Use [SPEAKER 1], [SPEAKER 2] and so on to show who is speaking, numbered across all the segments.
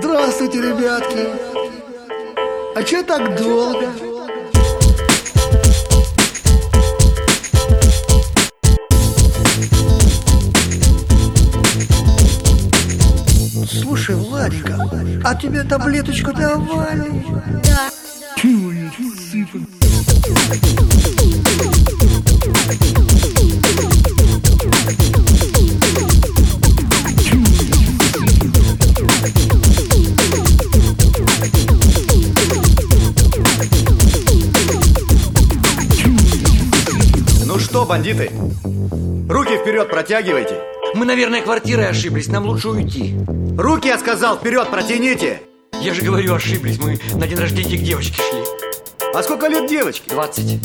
[SPEAKER 1] Здравствуйте, ребятки. А че так долго? Слушай, Владика, а тебе таблеточку давали?
[SPEAKER 2] Да.
[SPEAKER 3] Ну что, бандиты, руки вперед протягивайте.
[SPEAKER 4] Мы, наверное, квартирой ошиблись, нам лучше уйти.
[SPEAKER 3] Руки, я сказал, вперед протяните.
[SPEAKER 4] Я же говорю, ошиблись, мы на день рождения к девочке шли.
[SPEAKER 3] А сколько лет девочке?
[SPEAKER 4] 20.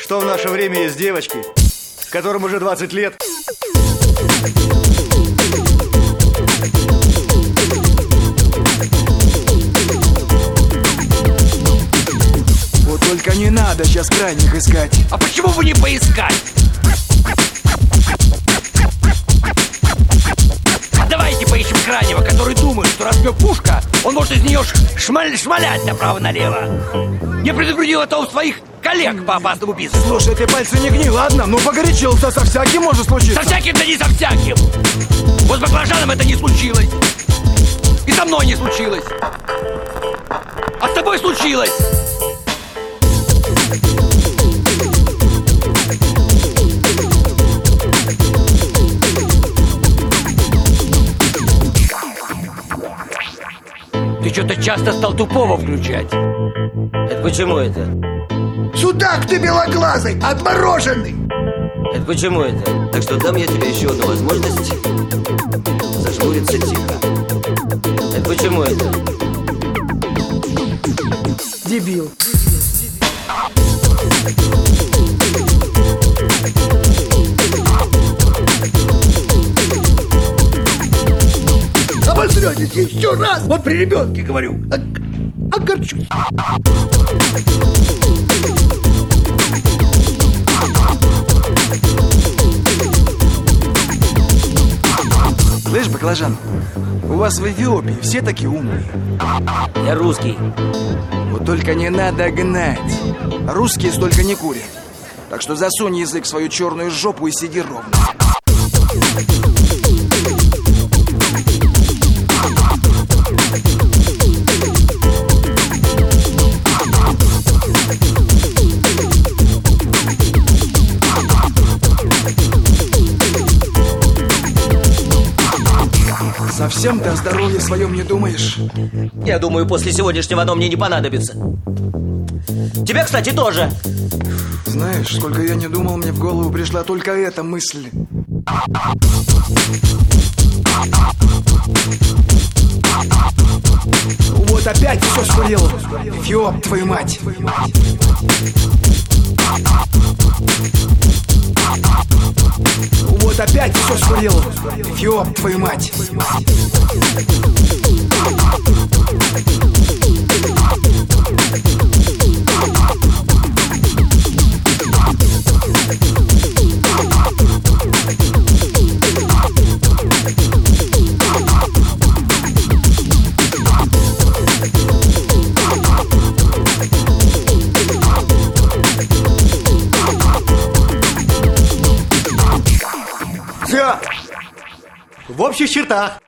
[SPEAKER 3] Что в наше время есть девочки, которым уже 20 лет?
[SPEAKER 5] Не надо сейчас крайних искать.
[SPEAKER 4] А почему бы не поискать? А давайте поищем крайнего, который думает, что раз пушка, он может из нее шмаль- шмалять направо-налево. Не предупредил это у своих коллег по опасному бизнесу.
[SPEAKER 5] Слушай, ты пальцы не гни, ладно? Ну погорячился, со всяким может случиться.
[SPEAKER 4] Со всяким, да не со всяким. Вот с баклажаном это не случилось. И со мной не случилось. А с тобой случилось. Ты что-то часто стал тупого включать.
[SPEAKER 6] Это почему это?
[SPEAKER 1] Судак ты белоглазый, отмороженный!
[SPEAKER 6] Это почему это? Так что дам я тебе еще одну возможность зажмуриться тихо. Это почему это?
[SPEAKER 1] Дебил. Обосретесь еще раз! Вот при ребенке говорю. А- Огорчусь.
[SPEAKER 5] Слышь, баклажан, у вас в Эфиопии все такие умные.
[SPEAKER 6] Я русский.
[SPEAKER 5] Вот только не надо гнать. Русские столько не курят. Так что засунь язык в свою черную жопу и сиди ровно. Совсем ты о здоровье своем не думаешь?
[SPEAKER 6] Я думаю, после сегодняшнего оно мне не понадобится. Тебе, кстати, тоже.
[SPEAKER 5] Знаешь, сколько я не думал, мне в голову пришла только эта мысль. Вот опять все скурил. Фиоп, твою мать. Опять все скурил. Фиоп, твою мать.
[SPEAKER 3] В общих чертах.